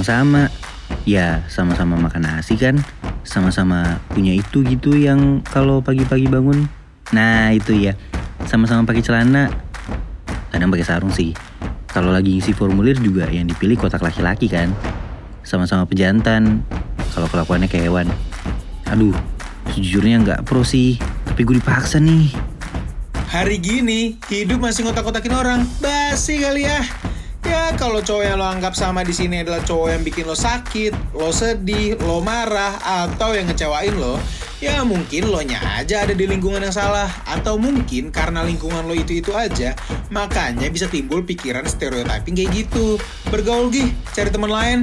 emang sama. Ya, sama-sama makan nasi kan. Sama-sama punya itu gitu yang kalau pagi-pagi bangun. Nah, itu ya. Sama-sama pakai celana. Kadang pakai sarung sih. Kalau lagi ngisi formulir juga yang dipilih kotak laki-laki kan. Sama-sama pejantan. Kalau kelakuannya kayak hewan. Aduh, sejujurnya nggak pro sih. Tapi gue dipaksa nih. Hari gini, hidup masih ngotak-kotakin orang. Basi kali ya. Ya kalau cowok yang lo anggap sama di sini adalah cowok yang bikin lo sakit, lo sedih, lo marah, atau yang ngecewain lo, ya mungkin lo nya aja ada di lingkungan yang salah. Atau mungkin karena lingkungan lo itu-itu aja, makanya bisa timbul pikiran stereotyping kayak gitu. Bergaul gih, cari teman lain.